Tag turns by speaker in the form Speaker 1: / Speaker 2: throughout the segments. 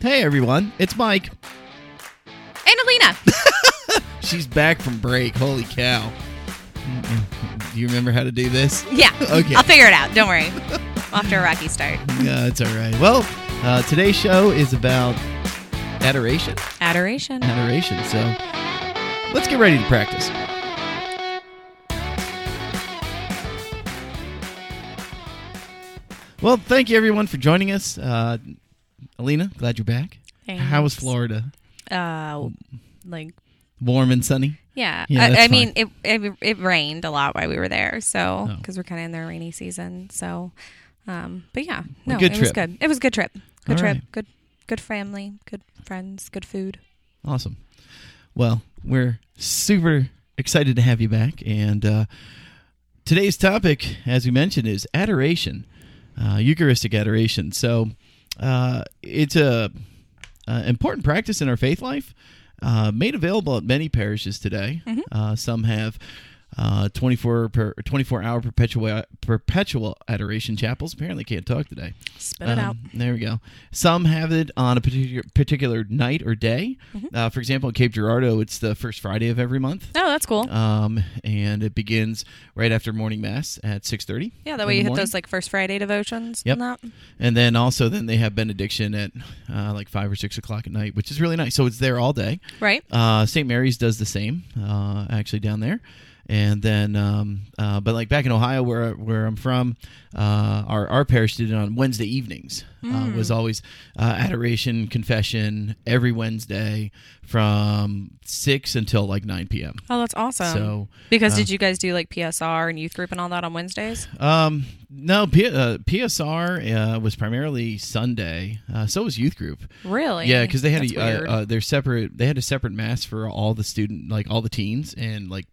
Speaker 1: Hey everyone, it's Mike.
Speaker 2: And Alina.
Speaker 1: She's back from break. Holy cow. Do you remember how to do this?
Speaker 2: Yeah.
Speaker 1: Okay.
Speaker 2: I'll figure it out. Don't worry. Off to a rocky start.
Speaker 1: Yeah, it's all right. Well, uh, today's show is about adoration.
Speaker 2: Adoration.
Speaker 1: Adoration. So let's get ready to practice. Well, thank you everyone for joining us. Uh, Alina, glad you're back. How was Florida?
Speaker 2: Uh, like,
Speaker 1: Warm and sunny?
Speaker 2: yeah.
Speaker 1: Yeah,
Speaker 2: I, I mean, it, it it rained a lot while we were there, so
Speaker 1: Oh.
Speaker 2: because we're kind of in the rainy season. So, um, but yeah, no, it
Speaker 1: trip.
Speaker 2: was good. It was a good trip. Good
Speaker 1: All
Speaker 2: trip.
Speaker 1: right.
Speaker 2: Good, good family. Good friends. Good food.
Speaker 1: Awesome. Well, we're super excited to have you back. And uh, today's topic, as we mentioned, is adoration, uh, Eucharistic adoration. So uh, it's a, uh important practice in our faith life. Uh, made available at many parishes today.
Speaker 2: Mhm.
Speaker 1: Uh, some have uh, 24 per 24 hour perpetual perpetual adoration chapels. Apparently, can't talk today.
Speaker 2: Spit it out.
Speaker 1: Um, There we go. Some have it on a particular particular night or day.
Speaker 2: Mm-hmm.
Speaker 1: Uh, for example, in Cape Girardeau, it's the first Friday of every month,
Speaker 2: Oh, that's cool.
Speaker 1: um, and it begins right after morning mass at six thirty.
Speaker 2: yeah, that way you hit those like first Friday devotions.
Speaker 1: Yep.
Speaker 2: And that.
Speaker 1: and then also then they have benediction at uh, like five or six o'clock at night, which is really nice. So it's there all day.
Speaker 2: Right.
Speaker 1: Uh, St. Mary's does the same, uh, actually down there. And then, um, uh, but like back in Ohio, where where I'm from, uh, our our parish did it on Wednesday evenings. Uh, was always uh, adoration, confession every Wednesday from six until like nine p.m.
Speaker 2: Oh, that's awesome.
Speaker 1: So,
Speaker 2: because
Speaker 1: uh,
Speaker 2: did you guys do like PSR and youth group and all that on Wednesdays?
Speaker 1: um, no, P- uh, PSR uh, was primarily Sunday. Uh, so was youth group.
Speaker 2: Really?
Speaker 1: Yeah, because they had
Speaker 2: That's
Speaker 1: a they're separate. They had a separate mass for all the student, like all the teens and like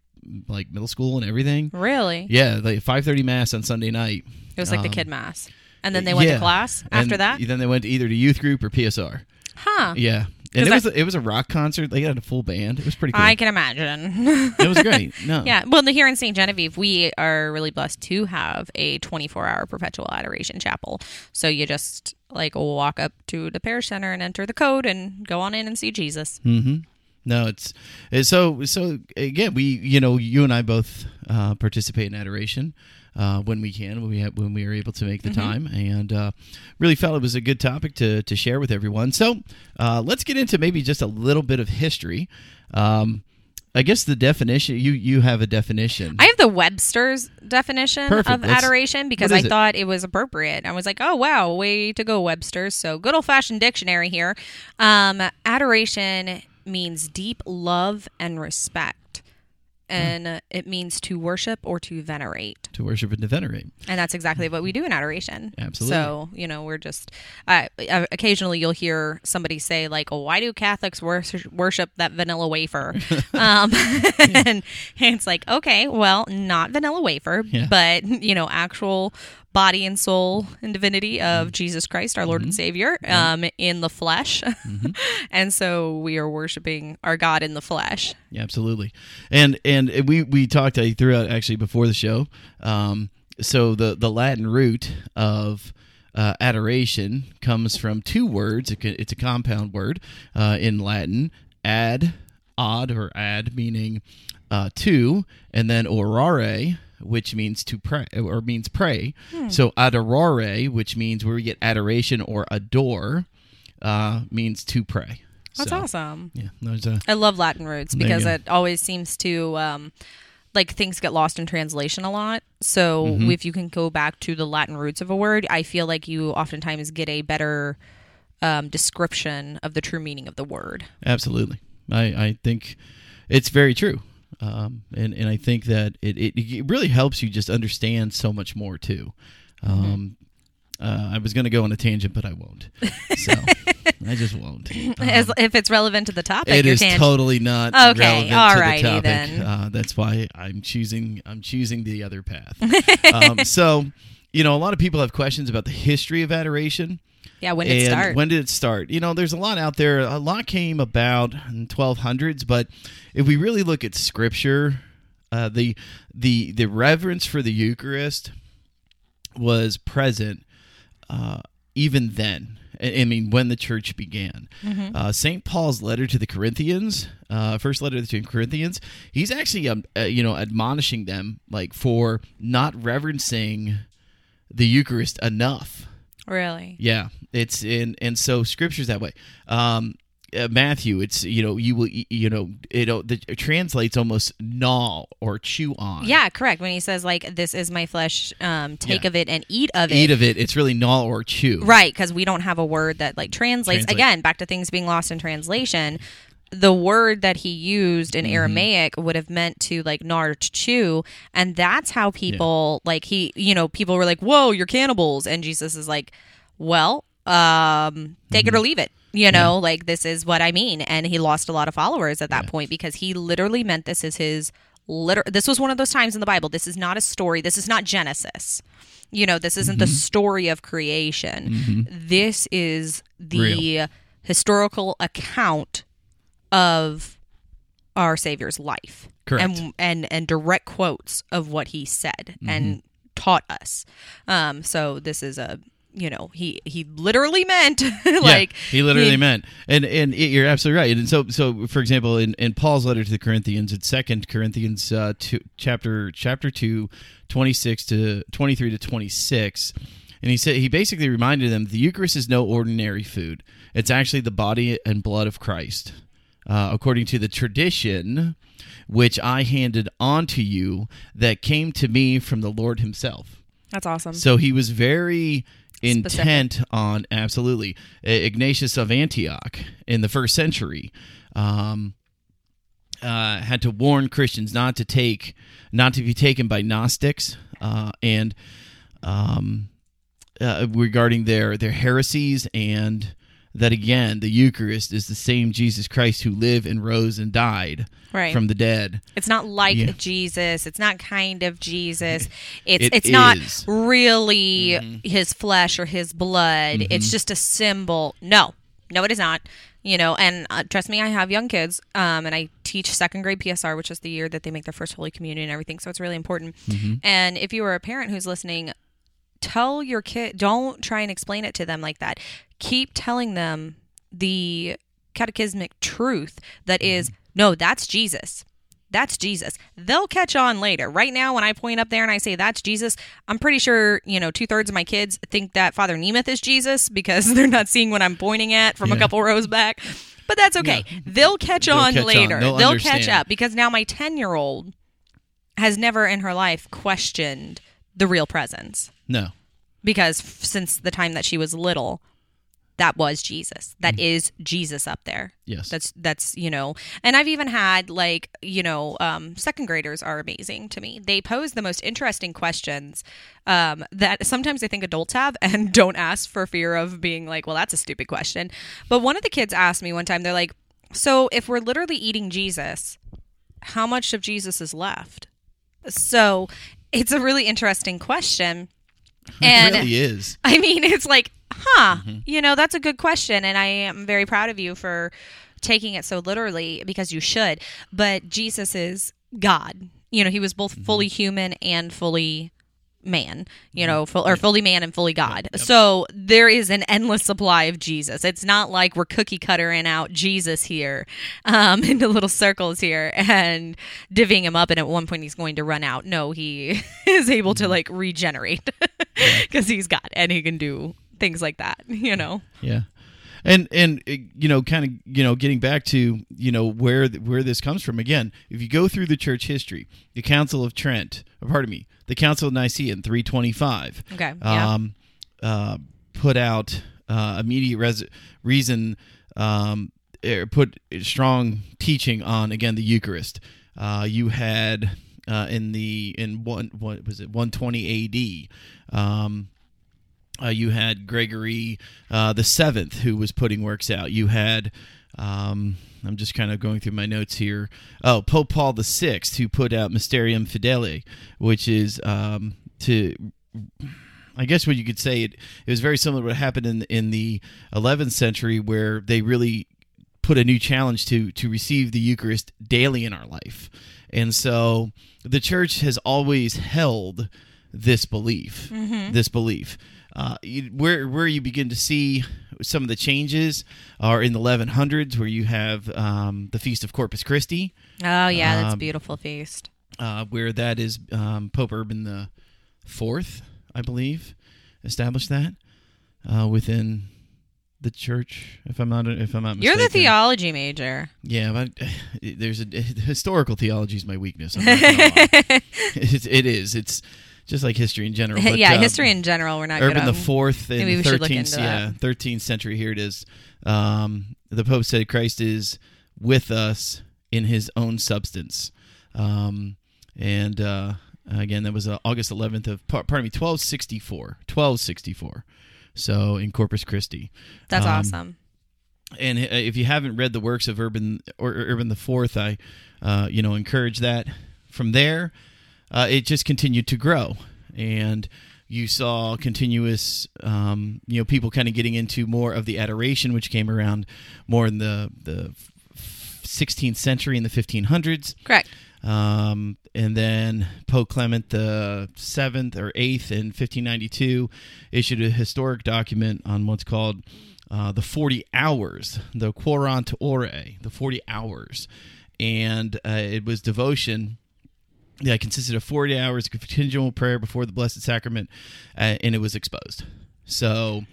Speaker 1: like middle school and everything.
Speaker 2: really?
Speaker 1: Yeah, like five thirty mass on Sunday night.
Speaker 2: It was like the
Speaker 1: Um,
Speaker 2: kid mass. And then they went
Speaker 1: yeah.
Speaker 2: to class after
Speaker 1: And
Speaker 2: that?
Speaker 1: Then they went to either to youth group or PSR.
Speaker 2: Huh.
Speaker 1: Yeah, And it
Speaker 2: I-
Speaker 1: was a, it was a rock concert. They had a full band. It was pretty cool.
Speaker 2: I can imagine.
Speaker 1: it was great. No,
Speaker 2: yeah. Well, here in St. Genevieve, we are really blessed to have a 24 hour perpetual adoration chapel. So you just like walk up to the parish center and enter the code and go on in and see Jesus.
Speaker 1: Mm-hmm. No, it's, it's so so again. We you know you and I both uh, participate in adoration uh, when we can when we have, when we are able to make the time, and uh, really felt it was a good topic to to share with everyone. So uh, let's get into maybe just a little bit of history. Um, I guess the definition you you have a definition.
Speaker 2: I have the Webster's definition
Speaker 1: Perfect.
Speaker 2: of
Speaker 1: Let's-
Speaker 2: adoration because I
Speaker 1: it?
Speaker 2: thought it was appropriate. I was like, oh, wow, way to go, Webster's. So good old fashioned dictionary here. Um, adoration means deep love and respect. And uh, it means to worship or to venerate.
Speaker 1: to worship and to venerate.
Speaker 2: And that's exactly what we do in adoration.
Speaker 1: Absolutely.
Speaker 2: So, you know, we're just, uh, occasionally you'll hear somebody say, like, oh, why do Catholics worship, worship that vanilla wafer? um, and, it's like, okay, well, not vanilla wafer,
Speaker 1: Yeah.
Speaker 2: but, you know, actual body and soul and divinity of Jesus Christ, our Lord and Savior, um, in the flesh. and so we are worshiping our God in the flesh.
Speaker 1: Yeah, absolutely. And and we we talked I threw out actually before the show. Um, so the the Latin root of uh, adoration comes from two words. It ca- It's a compound word uh, in Latin. Ad, odd or ad, meaning uh, to, and then orare, which means to pray or means pray. So adorare, which means where we get adoration or adore, uh, means to pray.
Speaker 2: That's
Speaker 1: So,
Speaker 2: awesome.
Speaker 1: Yeah, a
Speaker 2: I love Latin roots because it always seems to um, like things get lost in translation a lot. So
Speaker 1: Mm-hmm.
Speaker 2: if you can go back to the Latin roots of a word, I feel like you oftentimes get a better um, description of the true meaning of the word.
Speaker 1: Absolutely. I, I think it's very true. Um, and, and I think that it, it, it really helps you just understand so much more too. Um, uh, I was going to go on a tangent, but I won't. So I just won't.
Speaker 2: As, if it's relevant to the topic,
Speaker 1: it is
Speaker 2: tangent-
Speaker 1: totally not
Speaker 2: Okay,
Speaker 1: relevant to
Speaker 2: alrighty
Speaker 1: the topic.
Speaker 2: then.
Speaker 1: Uh, that's why I'm choosing I'm choosing the other path. um, so, you know, a lot of people have questions about the history of adoration.
Speaker 2: Yeah. When did it start?
Speaker 1: When did it start? You know, there's a lot out there. A lot came about in 1200s, but if we really look at Scripture, uh, the the the reverence for the Eucharist was present uh, even then. I mean, when the church began. Uh, St. Paul's letter to the Corinthians, uh, first letter to the Corinthians, he's actually, um, uh, you know, admonishing them like for not reverencing the Eucharist enough.
Speaker 2: Really?
Speaker 1: Yeah, it's in, and so Scripture's that way. Um, uh, Matthew, it's you know you will you know it, it translates almost gnaw or chew on.
Speaker 2: Yeah, correct. When he says like, "This is my flesh, um, take
Speaker 1: Yeah.
Speaker 2: of it and eat of it."
Speaker 1: eat of it. It's really gnaw or chew.
Speaker 2: Right, because we don't have a word that like translates.
Speaker 1: Translate.
Speaker 2: Again, back to things being lost in translation. The word that he used
Speaker 1: Mm-hmm.
Speaker 2: in Aramaic would have meant to like to chew, and that's how people like he, you know, people were like, "Whoa, you're cannibals," and Jesus is like, "Well, um, take it or leave it." You know, like this is what I mean, and he lost a lot of followers at that point because he literally meant this is his. Liter- this was one of those times in the Bible. This is not a story. This is not Genesis. You know this isn't the story of creation. This is the historical account of our savior's life
Speaker 1: Correct.
Speaker 2: and and and direct quotes of what he said and taught us um so this is a you know he he literally meant like
Speaker 1: yeah, he literally
Speaker 2: he-
Speaker 1: meant, and and it- you're absolutely right. And so, so for example, in, in Paul's letter to the Corinthians, it's Second Corinthians uh, two, chapter chapter two, 26 to twenty three to twenty six, and he said he basically reminded them the Eucharist is no ordinary food. It's actually the body and blood of Christ, uh, according to the tradition which I handed on to you that came to me from the Lord Himself.
Speaker 2: that's awesome
Speaker 1: So he was very
Speaker 2: Specific.
Speaker 1: intent on absolutely Ignatius of Antioch in the first century. Um, uh, had to warn Christians not to take, not to be taken by Gnostics, uh, and um, uh, regarding their their heresies, and that again the Eucharist is the same Jesus Christ who lived and rose and died
Speaker 2: Right.
Speaker 1: from the dead.
Speaker 2: It's not like
Speaker 1: Yeah.
Speaker 2: Jesus. It's not kind of Jesus. It's
Speaker 1: It
Speaker 2: it's not
Speaker 1: is. Mm-hmm.
Speaker 2: really his flesh or his blood. It's just a symbol. No, no, it is not. You know, and uh, trust me, I have young kids, um, and I teach second grade PSR, which is the year that they make their first Holy Communion and everything. So it's really important.
Speaker 1: Mm-hmm.
Speaker 2: And if you are a parent who's listening, tell your kid don't try and explain it to them like that. Keep telling them the catechismic truth that mm-hmm. is no that's jesus. That's jesus. They'll catch on later. Right now when i point up there and i say that's jesus i'm pretty sure you know two-thirds of my kids think that father nemeth is jesus because they're not seeing what i'm pointing at from a couple rows back. But that's okay. They'll catch
Speaker 1: They'll
Speaker 2: on
Speaker 1: catch on.
Speaker 2: later.
Speaker 1: They'll
Speaker 2: they'll catch up because now my 10 year old has never in her life questioned the real presence.
Speaker 1: No,
Speaker 2: because f- since the time that she was little that was jesus. That is jesus up there.
Speaker 1: Yes,
Speaker 2: that's that's you know and i've even had like you know um, second graders are amazing to me. They pose the most interesting questions um, that sometimes i think adults have and don't ask for fear of being like well that's a stupid question. But one of the kids asked me one time they're like so if we're literally eating jesus how much of jesus is left? So it's a really interesting question and
Speaker 1: it really is.
Speaker 2: I mean, it's like, huh, mm-hmm. you know, that's a good question. And I am very proud of you for taking it so literally because you should. But Jesus is God. You know, he was both fully mm-hmm. human and fully man, you know, full, or fully man and fully God. So there is an endless supply of Jesus. It's not like we're cookie cuttering out Jesus here um, into little circles here and divvying him up, and at one point he's going to run out. No, he is able to like regenerate because he's God and he can do things like that, you know?
Speaker 1: Yeah. And and uh, you know, kind of you know, getting back to you know where where this comes from. Again, if you go through the church history, the Council of Trent, or pardon me, the Council of Nicaea in 325,
Speaker 2: Okay. Yeah.
Speaker 1: um, uh, put out uh, immediate res- reason, um, er, put strong teaching on again the Eucharist. Uh, you had uh, in the in one what was it 120 A.D. Um, uh, you had Gregory uh, the Seventh, who was putting works out. You had, um, I'm just kind of going through my notes here. Oh, Pope Paul the Sixth, who put out Mysterium Fidei, which is um, to, I guess what you could say it, it was very similar to what happened in in the 11th century, where they really put a new challenge to to receive the Eucharist daily in our life, and so the church has always held this belief, this belief. Uh, you, where where you begin to see some of the changes are in the 1100s, where you have um, the Feast of Corpus Christi,
Speaker 2: Oh yeah, that's a
Speaker 1: Um,
Speaker 2: beautiful feast.
Speaker 1: uh, where that is um, Pope Urban the Fourth, I believe, established that uh, within the church. If I'm not if I'm not
Speaker 2: You're the theology major.
Speaker 1: Yeah, but there's a historical theology is my weakness. I'm not gonna lie. it, it is. It's just like history in general. But,
Speaker 2: yeah,
Speaker 1: um,
Speaker 2: history in general, we're not
Speaker 1: Urban the. Fourth in the
Speaker 2: we should look
Speaker 1: thirteenth, yeah, thirteenth century. Here it is. Um, the Pope said Christ is with us in His own substance, um, and uh, again, that was uh, August eleventh of par- pardon me, twelve sixty four, twelve sixty four. So in Corpus Christi,
Speaker 2: That's
Speaker 1: um,
Speaker 2: awesome.
Speaker 1: and uh, if you haven't read the works of Urban or Urban the Fourth, I, uh, you know, encourage that. From there, uh, it just continued to grow, and you saw continuous, um, you know, people kind of getting into more of the adoration, which came around more in the the 16th century and the 1500s.
Speaker 2: Correct.
Speaker 1: Um, and then Pope Clement the seventh or eighth in 1592 issued a historic document on what's called uh, the 40 hours, the Quarant Ore, the 40 hours, and uh, it was devotion. Yeah, it consisted of 40 hours of continual prayer before the Blessed Sacrament, uh, and it was exposed. So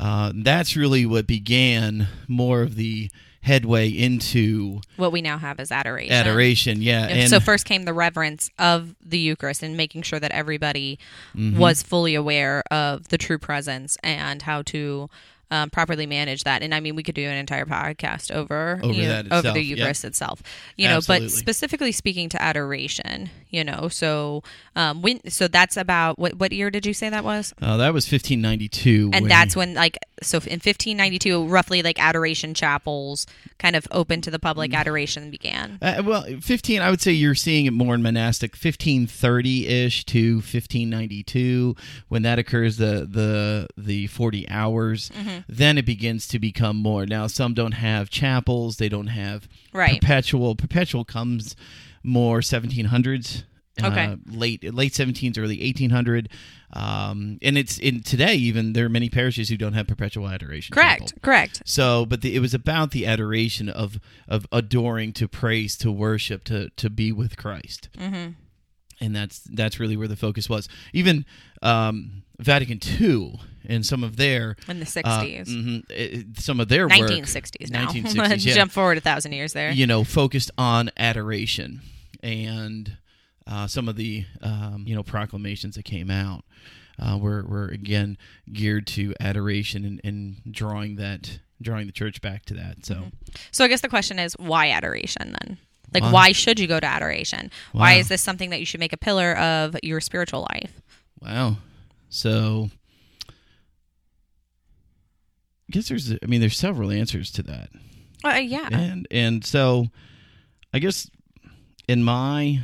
Speaker 1: uh, that's really what began more of the headway into
Speaker 2: What we now have as adoration.
Speaker 1: adoration. Yeah,
Speaker 2: and so first came the reverence of the Eucharist and making sure that everybody
Speaker 1: Mm-hmm.
Speaker 2: was fully aware of the true presence and how to um, properly manage that. And I mean, we could do an entire podcast over
Speaker 1: Over
Speaker 2: you know,
Speaker 1: that
Speaker 2: over
Speaker 1: itself,
Speaker 2: the
Speaker 1: yep.
Speaker 2: Eucharist itself. You know, but specifically speaking to adoration, you know, so um, when so that's about what what year did you say that was?
Speaker 1: Uh, that was 1592.
Speaker 2: And
Speaker 1: when-
Speaker 2: that's when like so in 1592 roughly like adoration chapels kind of open to the public
Speaker 1: Mm.
Speaker 2: adoration began.
Speaker 1: Uh, well, 15, I would say you're seeing it more in monastic. 1530 ish to 1592, when that occurs, the, the, the 40 hours,
Speaker 2: Mm-hmm.
Speaker 1: then it begins to become more. Now, some don't have chapels, they don't have
Speaker 2: Right.
Speaker 1: perpetual. Perpetual comes more 1700s.
Speaker 2: Okay.
Speaker 1: Uh, late late 17s, early 1800, um, and it's in today. Even there are many parishes who don't have perpetual adoration.
Speaker 2: Correct.
Speaker 1: chapel.
Speaker 2: Correct.
Speaker 1: So, but the, it was about the adoration of of adoring, to praise, to worship, to to be with Christ, mm-hmm. and that's that's really where the focus was. Even um, Vatican II and some of their
Speaker 2: In the
Speaker 1: uh,
Speaker 2: 60s.
Speaker 1: mhm, it- some of their work,
Speaker 2: 1960s now.
Speaker 1: 1960s, yeah.
Speaker 2: Jump forward a thousand years there.
Speaker 1: you know, focused on adoration and uh, some of the um, you know proclamations that came out uh, were were again geared to adoration and, and drawing that drawing the church back to that. So.
Speaker 2: So I guess the question is, why adoration then? Like,
Speaker 1: Why?
Speaker 2: why should you go to adoration? Why is this something that you should make a pillar of your spiritual life?
Speaker 1: Wow. So I guess there's I mean there's several answers to that.
Speaker 2: Uh, yeah.
Speaker 1: And and so I guess in my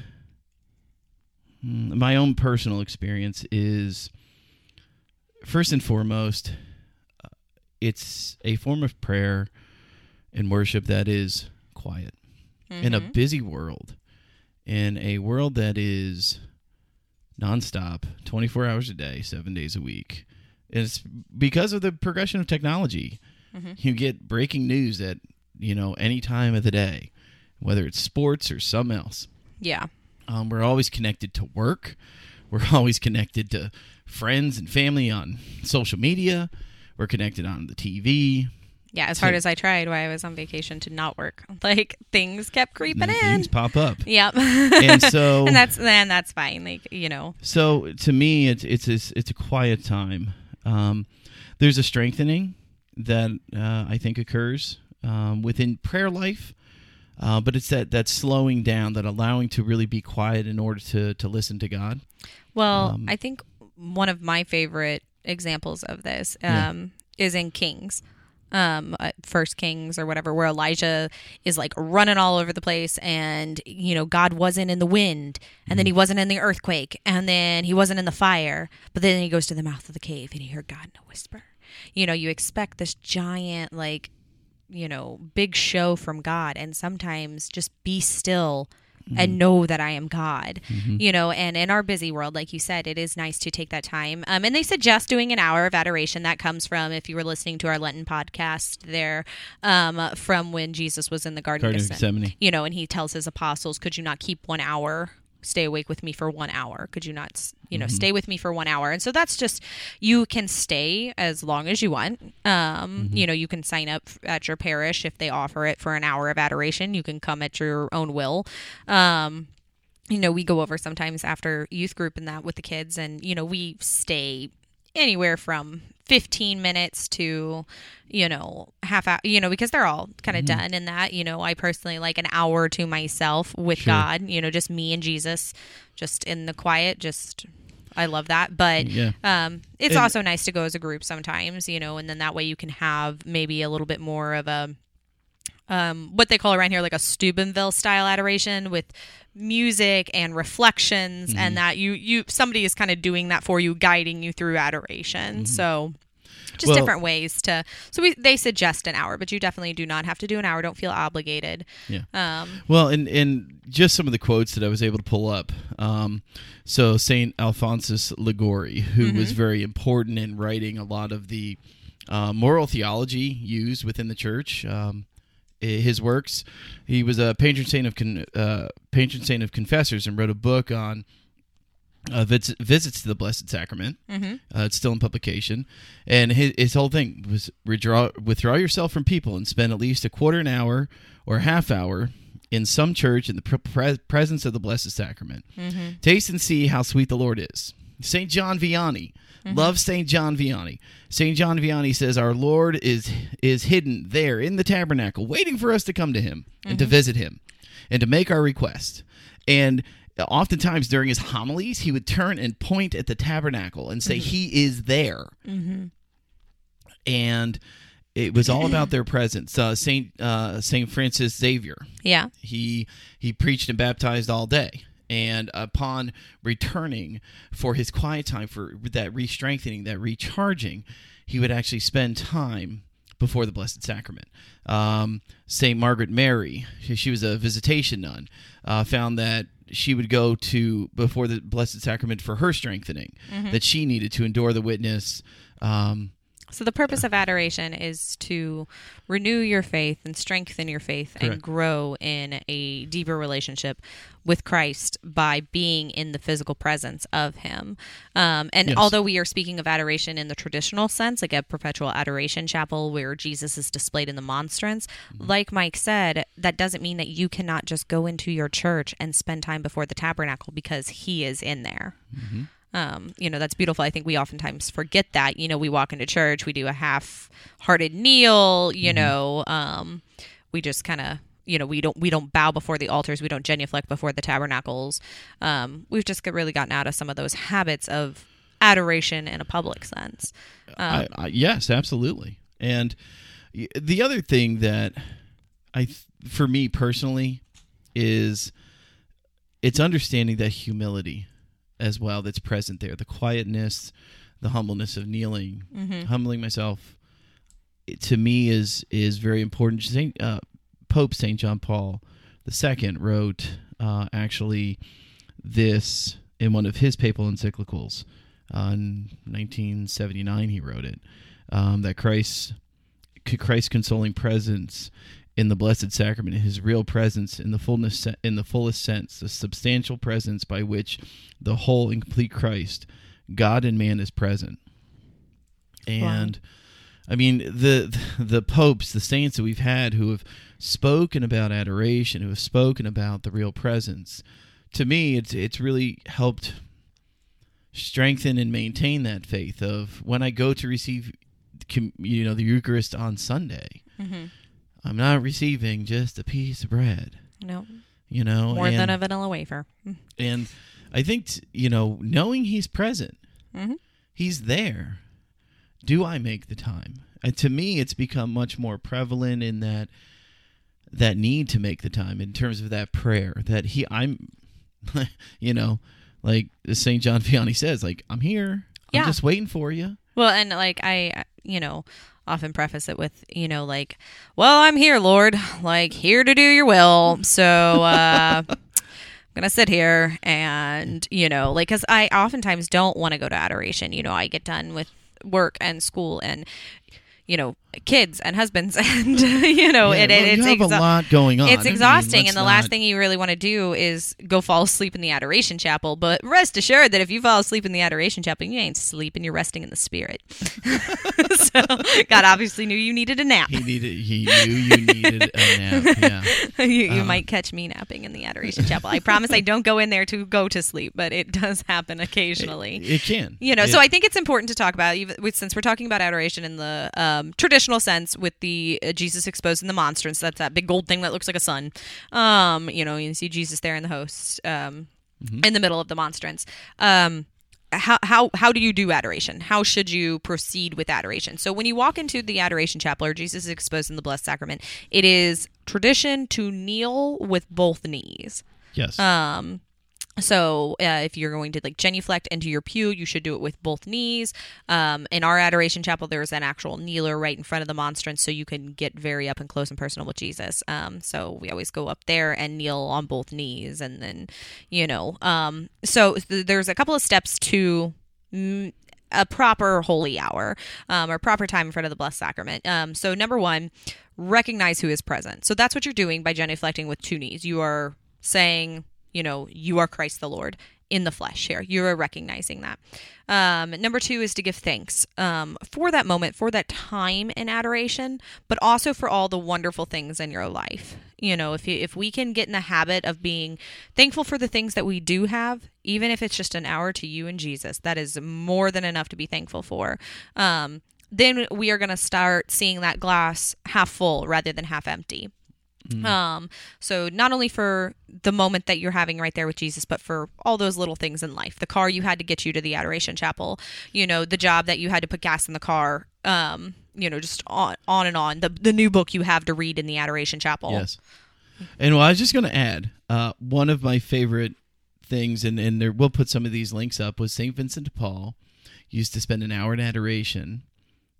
Speaker 1: my own personal experience is first and foremost uh, it's a form of prayer and worship that is quiet in a
Speaker 2: Mhm.
Speaker 1: busy world in a world that is nonstop 24 hours a day 7 days a week it's because of the progression of technology
Speaker 2: Mhm.
Speaker 1: you get breaking news at you know any time of the day whether it's sports or something else
Speaker 2: Yeah.
Speaker 1: Um, we're always connected to work we're always connected to friends and family on social media we're connected on the tv
Speaker 2: Yeah. As hard
Speaker 1: So-
Speaker 2: as I tried while I was on vacation to not work, like things kept creeping
Speaker 1: and
Speaker 2: in.
Speaker 1: things pop up
Speaker 2: Yep.
Speaker 1: and so
Speaker 2: and that's then that's fine. Like you know.
Speaker 1: So to me, it's it's a, it's a quiet time. Um, there's a strengthening that uh, I think occurs um, within prayer life, uh, but it's that that slowing down, that allowing to really be quiet in order to to listen to God.
Speaker 2: Well,
Speaker 1: Um,
Speaker 2: I think one of my favorite examples of this
Speaker 1: Yeah.
Speaker 2: um, is in Kings. Um, uh, First Kings or whatever, where Elijah is like running all over the place, and you know God wasn't in the wind, and then he wasn't in the earthquake, and then he wasn't in the fire, but then he goes to the mouth of the cave and he heard God in a whisper. You know, you expect this giant like, you know, big show from God, and sometimes just be still and know that I am God. You know, and in our busy world, like you said, it is nice to take that time. Um, and they suggest doing an hour of adoration. That comes from if you were listening to our Lenten podcast there, um, from when Jesus was in the Garden,
Speaker 1: Garden
Speaker 2: of. Gethsemane. You know, and he tells his apostles, "Could you not keep one hour?" Stay awake with me for one hour. Could you not, you know, stay with me for one hour? And so that's just you can stay as long as you want. Um, You know, you can sign up at your parish if they offer it for an hour of adoration. You can come at your own will. Um, you know, we go over sometimes after youth group and that with the kids, and you know, we stay anywhere from 15 minutes to you know half hour you know because they're all kind of done in that you know i personally like an hour to myself with
Speaker 1: Sure.
Speaker 2: god you know just me and jesus just in the quiet just i love that but
Speaker 1: Yeah.
Speaker 2: um it's
Speaker 1: And-
Speaker 2: also nice to go as a group sometimes you know and then that way you can have maybe a little bit more of a um, what they call around here like a Steubenville style adoration with music and reflections
Speaker 1: Mm-hmm.
Speaker 2: and that you you somebody is kind of doing that for you guiding you through adoration so just
Speaker 1: Mm-hmm. Well-
Speaker 2: different ways to so we they suggest an hour but you definitely do not have to do an hour don't feel obligated
Speaker 1: Yeah.
Speaker 2: um
Speaker 1: Well, and and just some of the quotes that I was able to pull up. Um, so Saint Alphonsus Liguori, who was very important in writing a lot of the uh, moral theology used within the church. Um, his works. He was a patron saint of con- uh, patron saint of confessors and wrote a book on uh, vis- visits to the Blessed Sacrament.
Speaker 2: mhm.
Speaker 1: Uh, it's still in publication, and his, his whole thing was withdraw withdraw yourself from people and spend at least a quarter an hour or half hour in some church in the pre- pre- presence of the Blessed Sacrament. Taste and see how sweet the Lord is. Saint John Vianney. Love Saint John Vianney. Saint John Vianney says our Lord is is hidden there in the tabernacle, waiting for us to come to Him and to visit Him, and to make our request. And oftentimes during his homilies, he would turn and point at the tabernacle and say, "He is there." And it was all about their presence. Uh, Saint uh, Saint Francis Xavier
Speaker 2: yeah
Speaker 1: he he preached and baptized all day and upon returning for his quiet time for that re-strengthening that recharging he would actually spend time before the blessed sacrament. Um, saint margaret mary she, she was a visitation nun uh, found that she would go to before the blessed sacrament for her strengthening that she needed to endure the witness um,
Speaker 2: So the purpose of adoration is to renew your faith and strengthen your faith and grow in a deeper relationship with Christ by being in the physical presence of Him. Um, and
Speaker 1: Yes.
Speaker 2: although we are speaking of adoration in the traditional sense, like a perpetual adoration chapel where Jesus is displayed in the monstrance, like Mike said, that doesn't mean that you cannot just go into your church and spend time before the tabernacle because He is in there um, you know that's beautiful. I think we oftentimes forget that. You know we walk into church we do a half-hearted kneel you know um, we just kind of you know we don't we don't bow before the altars we don't genuflect before the tabernacles. Um, we've just really gotten out of some of those habits of adoration in a public sense.
Speaker 1: I, I, yes, absolutely. And the other thing that I, for me personally, is it's understanding that humility as well that's present there, the quietness, the humbleness of kneeling, humbling myself. it- to me is is very important. Saint uh, Pope Saint John Paul II wrote uh, actually this in one of his papal encyclicals. Uh, in 1979, he wrote it um, that Christ, Christ's consoling presence in the Blessed Sacrament, His real presence in the fullness, in the fullest sense, the substantial presence by which the whole and complete Christ, God and man, is present. And I mean the the popes, the saints that we've had who have spoken about adoration, who have spoken about the real presence. To me, it's it's really helped strengthen and maintain that faith of when I go to receive, you know, the Eucharist on Sunday.
Speaker 2: Mhm.
Speaker 1: I'm not receiving just a piece of bread,
Speaker 2: no
Speaker 1: you know,
Speaker 2: more
Speaker 1: and,
Speaker 2: than a vanilla wafer Mm.
Speaker 1: and I think t- you know, knowing He's present,
Speaker 2: Mhm.
Speaker 1: He's there. Do I make the time? And to me, it's become much more prevalent in that that need to make the time in terms of that prayer that He, I'm, you know, like Saint John Vianney says, like I'm here. I'm just waiting for you.
Speaker 2: Well, and like I, you know, often preface it with, you know, like, well, I'm here, Lord, like here to do your will. So, uh, I'm gonna sit here and you know like because i oftentimes don't want to go to adoration you know i get done with work and school and you know kids and husbands and you know
Speaker 1: Yeah,
Speaker 2: it,
Speaker 1: well,
Speaker 2: it's
Speaker 1: you have a lot going on.
Speaker 2: It's exhausting
Speaker 1: let's
Speaker 2: and the last thing you really want to do is go fall asleep in the adoration chapel but rest assured that if you fall asleep in the adoration chapel you ain't sleeping you're resting in the spirit so god obviously knew you needed a nap
Speaker 1: he needed. He knew you needed a nap. Yeah.
Speaker 2: you, you
Speaker 1: Uh.
Speaker 2: might catch me napping in the adoration chapel i promise i don't go in there to go to sleep but it does happen occasionally
Speaker 1: It can.
Speaker 2: you know
Speaker 1: It-
Speaker 2: so i think it's important to talk about even since we're talking about adoration in the um, traditional sense with the uh, jesus exposed in the monstrance that's that big gold thing that looks like a sun um, you know you see jesus there in the host um,
Speaker 1: Mm-hmm.
Speaker 2: in the middle of the monstrance um, how, how how do you do adoration? How should you proceed with adoration? So when you walk into the adoration chapel or Jesus is exposed in the blessed sacrament, it is tradition to kneel with both knees.
Speaker 1: yes.
Speaker 2: Um, so uh, if you're going to like genuflect into your pew, you should do it with both knees. Um, in our adoration chapel, there's an actual kneeler right in front of the monstrance, so you can get very up and close and personal with Jesus. Um, so we always go up there and kneel on both knees, and then you know. Um, so th- there's a couple of steps to. Mm, a proper holy hour um, or proper time in front of the blessed sacrament. Um, so number one, recognize who is present. So that's what you're doing by genuflecting with two knees. You are saying, you know, you are Christ the Lord in the flesh here. You're recognizing that. Um, number two is to give thanks um, for that moment, for that time in adoration, but also for all the wonderful things in your life. You know, if you, if we can get in the habit of being thankful for the things that we do have, even if it's just an hour to you and Jesus, that is more than enough to be thankful for. Um, then we are going to start seeing that glass half full rather than half empty. Um, so not only for the moment that you're having right there with Jesus, but for all those little things in life. The car you had to get you to the adoration chapel, you know, the job that you had to put gas in the car, um, you know, just on on and on. The the new book you have to read in the adoration chapel.
Speaker 1: Yes. And well, I was just going to add uh, one of my favorite things, and, and there, we'll put some of these links up, was St. Vincent de Paul used to spend an hour in adoration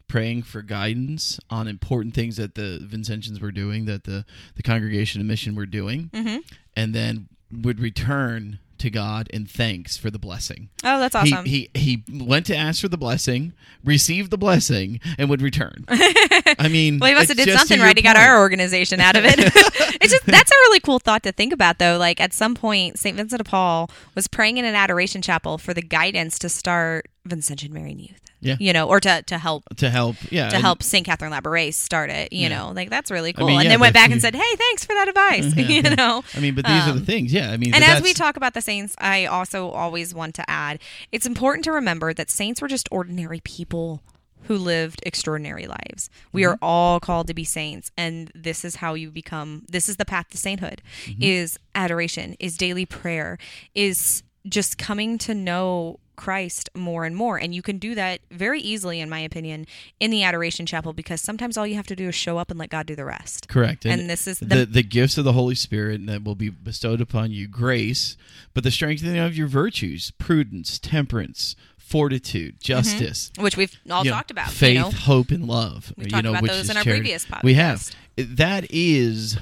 Speaker 1: praying for guidance on important things that the Vincentians were doing, that the, the congregation and mission were doing,
Speaker 2: Mm-hmm.
Speaker 1: and then would return to God in thanks for the blessing.
Speaker 2: Oh, that's awesome.
Speaker 1: He, he he went to ask for the blessing, received the blessing, and would return. I mean,
Speaker 2: well, he must have did something right. He got our organization out of it. it's just that's a really cool thought to think about, though. Like at some point, Saint Vincent de Paul was praying in an adoration chapel for the guidance to start Vincentian Marian Youth.
Speaker 1: Yeah.
Speaker 2: you know, or to to help
Speaker 1: to help. Yeah,
Speaker 2: to help St. Catherine Labouré start it. You
Speaker 1: Yeah.
Speaker 2: know, like that's really
Speaker 1: I
Speaker 2: cool.
Speaker 1: mean,
Speaker 2: and
Speaker 1: yeah,
Speaker 2: then went back and said, "Hey, thanks for that advice." you know.
Speaker 1: I mean, but these are the
Speaker 2: Um,
Speaker 1: things. Yeah, I mean,
Speaker 2: And as we talk about the saints, I also always want to add it's important to remember that saints were just ordinary people who lived extraordinary lives. We
Speaker 1: Mm-hmm.
Speaker 2: are all called to be saints and this is how you become this is the path to sainthood
Speaker 1: Mm-hmm.
Speaker 2: is adoration, is daily prayer, is just coming to know Christ more and more. And you can do that very easily, in my opinion, in the adoration chapel because sometimes all you have to do is show up and let God do the rest.
Speaker 1: correct,
Speaker 2: And, this is
Speaker 1: the,
Speaker 2: the,
Speaker 1: the gifts of the Holy Spirit that will be bestowed upon you, grace, but the strengthening of your virtues, prudence, temperance, fortitude, mm-hmm. justice.
Speaker 2: which we've all
Speaker 1: you know,
Speaker 2: talked about.
Speaker 1: faith,
Speaker 2: you know?
Speaker 1: hope, and love.
Speaker 2: We've
Speaker 1: you
Speaker 2: talked
Speaker 1: know,
Speaker 2: about
Speaker 1: which
Speaker 2: those in our
Speaker 1: charity.
Speaker 2: previous podcast.
Speaker 1: We have. That is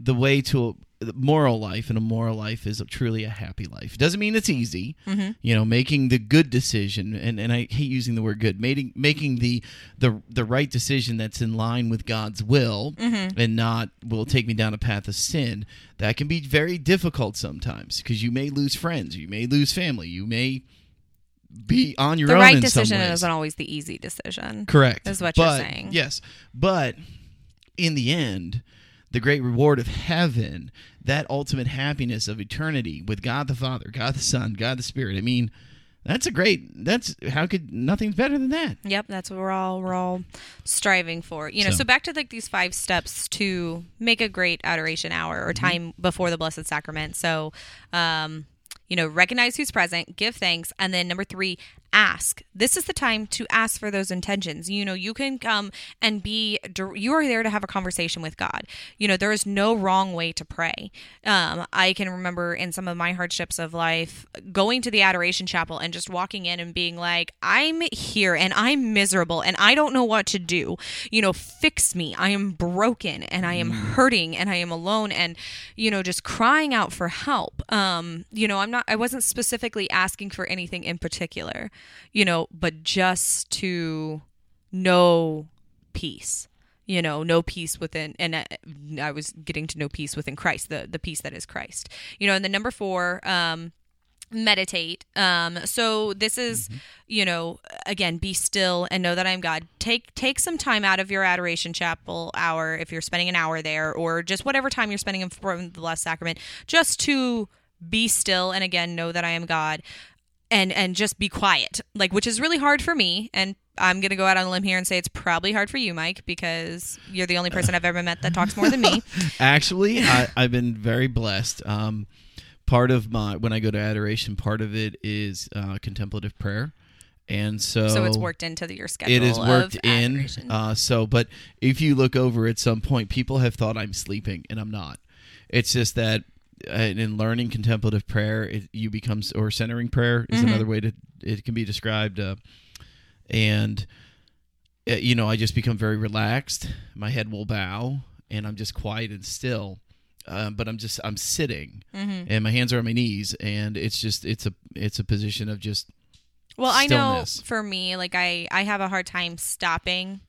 Speaker 1: the way to a moral life, and a moral life is truly a happy life. It doesn't mean it's easy.
Speaker 2: Mm-hmm.
Speaker 1: You know, making the good decision, and, and I hate using the word good, making making the the the right decision that's in line with God's will,
Speaker 2: Mm-hmm.
Speaker 1: and not will take me down a path of sin. That can be very difficult sometimes because you may lose friends, you may lose family, you may be on your
Speaker 2: the
Speaker 1: own
Speaker 2: right
Speaker 1: in
Speaker 2: decision
Speaker 1: some ways.
Speaker 2: isn't always the easy decision.
Speaker 1: Correct.
Speaker 2: is what you're saying.
Speaker 1: Yes. But in the end, the great reward of heaven, that ultimate happiness of eternity with God the Father, God the Son, God the Spirit. I mean, that's a great that's how could nothing's better than that.
Speaker 2: Yep, that's what we're all we're all striving for. You know,
Speaker 1: So-
Speaker 2: so, back to like these five steps to make a great adoration hour or time before the Blessed Sacrament. So, um, you know, recognize who's present, give thanks, and then number three, ask. This is the time to ask for those intentions. You know, you can come and be, you are there to have a conversation with God. You know, there is no wrong way to pray. Um, I can remember in some of my hardships of life going to the Adoration Chapel and just walking in and being like, I'm here and I'm miserable and I don't know what to do. You know, fix me. I am broken and I am hurting and I am alone and, you know, just crying out for help. Um, you know, I'm not, I wasn't specifically asking for anything in particular you know, but just to know peace you know know peace within and i was getting to know peace within christ the the peace that is christ. You know and the number four um meditate. Um so this is mm-hmm. you know again be still and know that i'm god. Take take some time out of your adoration chapel hour if you're spending an hour there or just whatever time you're spending from the blessed sacrament just to be still and again know that i am god and and just be quiet like which is really hard for me and i'm going to go out on a limb here and say it's probably hard for you mike because you're the only person i've ever met that talks more than me.
Speaker 1: Actually I, have been very blessed. Um, part of my when i go to adoration part of it is uh, contemplative prayer. And so
Speaker 2: so it's worked into the, your schedule
Speaker 1: it is worked in uh, so but if you look over at some point people have thought i'm sleeping and i'm not. It's just that uh, in learning contemplative prayer, it, you become or centering prayer is mm-hmm. another way to it can be described, uh, and uh, you know I just become very relaxed. My head will bow, and I'm just quiet and still. Um, but I'm just I'm sitting, mm-hmm. and my hands are on my knees, and it's just it's a it's a position of just.
Speaker 2: Well,
Speaker 1: stillness.
Speaker 2: I know for me, like I I have a hard time stopping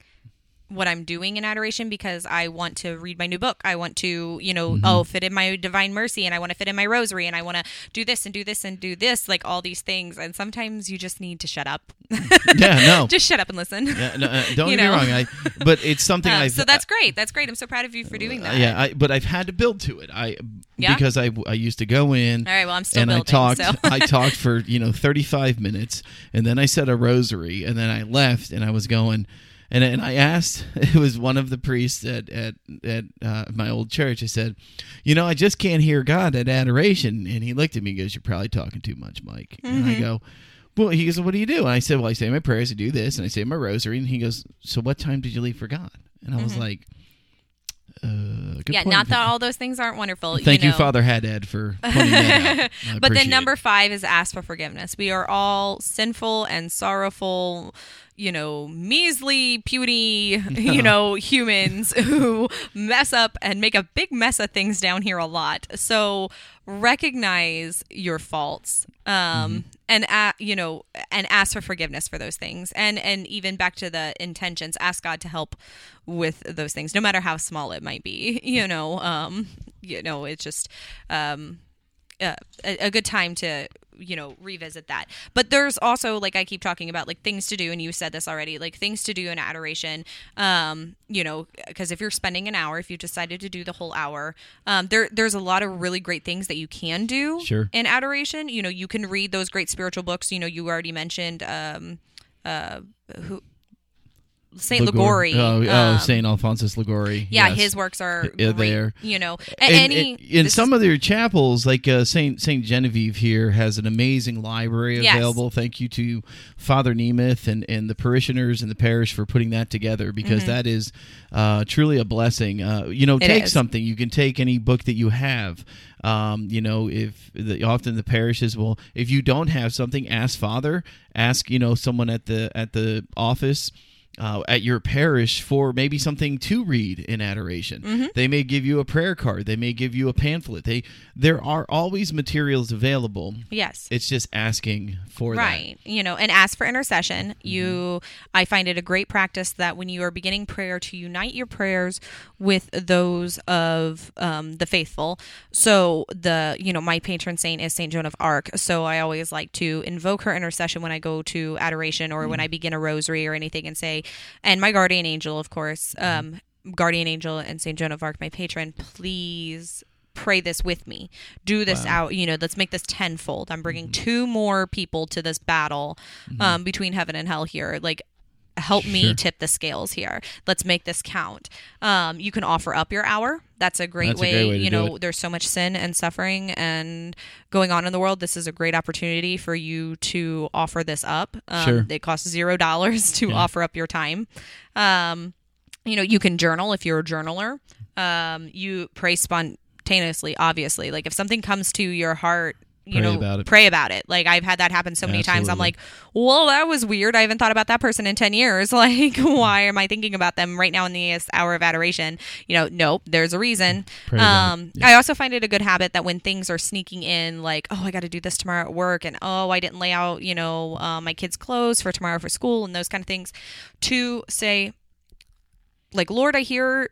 Speaker 2: what I'm doing in adoration because I want to read my new book. I want to, you know, mm-hmm. oh, fit in my divine mercy and I want to fit in my rosary and I want to do this and do this and do this, like all these things. And sometimes you just need to shut up.
Speaker 1: yeah, no.
Speaker 2: just shut up and listen.
Speaker 1: Yeah, no, uh, don't get me wrong. I, but it's something uh, I've.
Speaker 2: So that's great. That's great. I'm so proud of you for doing that.
Speaker 1: Uh, yeah, I, but I've had to build to it. I yeah? because I, I used to go in.
Speaker 2: All right. Well, I'm still
Speaker 1: and
Speaker 2: building,
Speaker 1: I talked.
Speaker 2: So.
Speaker 1: I talked for you know 35 minutes, and then I said a rosary, and then I left, and I was going and and I asked it was one of the priests at at at uh, my old church. I said, you know, I just can't hear God at adoration, and he looked at me and goes, "You're probably talking too much, Mike." Mm-hmm. And I mm-hmm. go. Well, he goes, What do you do? And I said, Well, I say my prayers, I do this, and I say my rosary. And he goes, So what time did you leave for God? And I mm-hmm. was like, uh,
Speaker 2: yeah, point. not that all those things aren't wonderful.
Speaker 1: Thank
Speaker 2: you,
Speaker 1: know. you Father Haddad, for pointing that
Speaker 2: out. but then number five is ask for forgiveness. We are all sinful and sorrowful you know, measly, puny, you know, humans who mess up and make a big mess of things down here a lot. So recognize your faults. Um, mm-hmm. And uh, you know and ask for forgiveness for those things. And and even back to the intentions ask god to help with those things no matter how small it might be you know um you know it's just um uh, a, a good time to you know revisit that but there's also like i keep talking about like things to do and you said this already like things to do in adoration um you know because if you're spending an hour if you decided to do the whole hour um there there's a lot of really great things that you can do
Speaker 1: sure.
Speaker 2: in adoration you know you can read those great spiritual books you know you already mentioned um uh who Saint Liguori.
Speaker 1: Oh, oh um, Saint Alphonsus Liguori.
Speaker 2: Yeah,
Speaker 1: yes.
Speaker 2: his works are great, there. You know,
Speaker 1: and, any and, in some of their chapels, like uh, Saint Saint Genevieve here, has an amazing library available. Yes. Thank you to Father Nemeth and and the parishioners in the parish for putting that together because mm-hmm. that is uh, truly a blessing. Uh, you know, take something. You can take any book that you have. Um, you know, if the, often the parishes will, if you don't have something, ask Father, ask you know someone at the at the office uh, at your parish for maybe something to read in adoration. Mm-hmm. They may give you a prayer card. They may give you a pamphlet. They there are always materials available.
Speaker 2: Yes,
Speaker 1: it's just asking for
Speaker 2: right. That. You know, and ask for intercession. Mm-hmm. You, I find it a great practice that when you are beginning prayer to unite your prayers with those of um, the faithful. So the you know my patron saint is Saint Joan of Arc. So I always like to invoke her intercession when I go to adoration or mm-hmm. when I begin a rosary or anything and say and my guardian angel, of course, um, guardian angel and Saint Joan of Arc, my patron, please pray this with me. Do this wow. out. You know, let's make this tenfold. I'm bringing mm-hmm. two more people to this battle mm-hmm. um, between heaven and hell here. Like, help me tip the scales here. Let's make this count. Um, you can offer up your hour. That's a great,
Speaker 1: That's a
Speaker 2: way,
Speaker 1: great way
Speaker 2: You know, there's so much sin and suffering and going on in the world. This is a great opportunity for you to offer this up. Um,
Speaker 1: Sure.
Speaker 2: It costs zero dollars to
Speaker 1: Yeah.
Speaker 2: offer up your time. Um, you know, you can journal if you're a journaler. Um, you pray spontaneously, obviously. Like if something comes to your heart, you
Speaker 1: Pray
Speaker 2: know,
Speaker 1: about it.
Speaker 2: pray about it. Like I've had that happen so many times. I'm like, well, that was weird. I haven't thought about that person in 10 years. Like, why am I thinking about them right now in the hour of adoration? You know, nope, there's a reason.
Speaker 1: About
Speaker 2: Um, I also find it a good habit that when things are sneaking in, like, oh, I got to do this tomorrow at work, and oh, I didn't lay out, you know, uh, my kids' clothes for tomorrow for school, and those kind of things, to say, like, Lord, I hear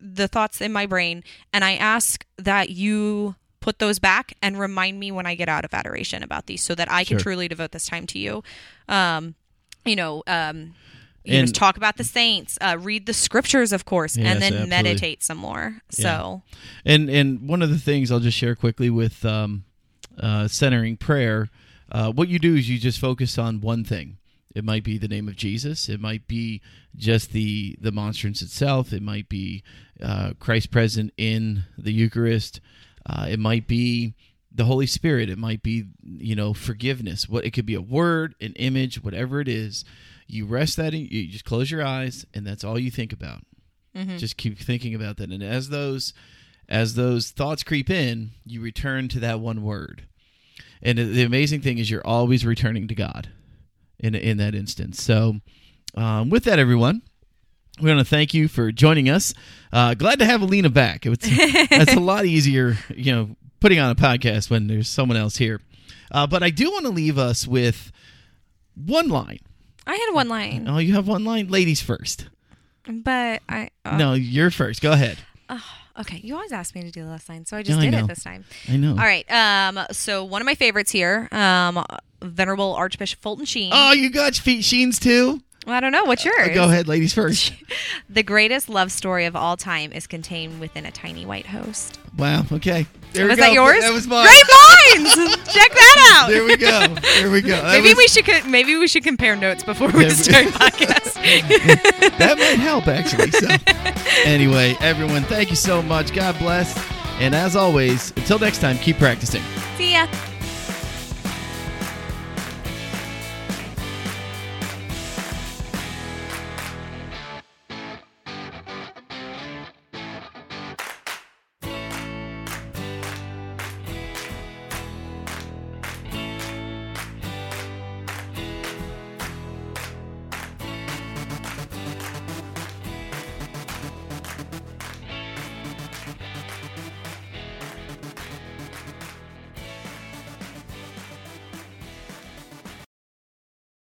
Speaker 2: the thoughts in my brain, and I ask that you put those back and remind me when I get out of adoration about these so that I can
Speaker 1: Sure.
Speaker 2: truly devote this time to you. Um, you know, um, you
Speaker 1: And-
Speaker 2: talk about the saints, uh, read the scriptures, of course,
Speaker 1: Yes,
Speaker 2: and then
Speaker 1: absolutely.
Speaker 2: meditate some more. So,
Speaker 1: And and one of the things I'll just share quickly with um, uh, centering prayer, uh, what you do is you just focus on one thing. It might be the name of Jesus. It might be just the the monstrance itself. It might be uh, Christ present in the Eucharist. Uh, it might be the Holy Spirit. It might be you know forgiveness. What it could be a word, an image, whatever it is. You rest that. In, you just close your eyes, and that's all you think about. Just keep thinking about that. And as those as those thoughts creep in, you return to that one word. And the amazing thing is, you're always returning to God in in that instance. So, um, with that, everyone, we want to thank you for joining us. Uh, glad to have Alina back. It's that's a lot easier, you know, putting on a podcast when there's someone else here. Uh, but I do want to leave us with one line.
Speaker 2: I had one line,
Speaker 1: Oh, you have one line, ladies first.
Speaker 2: but I. Uh,
Speaker 1: no, you're first. Go ahead.
Speaker 2: Okay, you always ask me to do the last line, so I just
Speaker 1: I
Speaker 2: did
Speaker 1: know.
Speaker 2: it this time.
Speaker 1: I know.
Speaker 2: All right. Um. So one of my favorites here, um, Venerable Archbishop Fulton Sheen.
Speaker 1: Oh, you got Sheens too.
Speaker 2: I don't know what's uh, yours.
Speaker 1: Go ahead, ladies first.
Speaker 2: The greatest love story of all time is contained within a tiny white host.
Speaker 1: Wow. Okay. There we
Speaker 2: was
Speaker 1: go.
Speaker 2: that yours?
Speaker 1: That was mine.
Speaker 2: Great minds. Check that out.
Speaker 1: There we go. There we go. That
Speaker 2: maybe
Speaker 1: was-
Speaker 2: we should co- maybe we should compare notes before
Speaker 1: we-
Speaker 2: start podcast.
Speaker 1: that might help actually. So, anyway, everyone, thank you so much. God bless. And as always, until next time, keep practicing.
Speaker 2: See ya.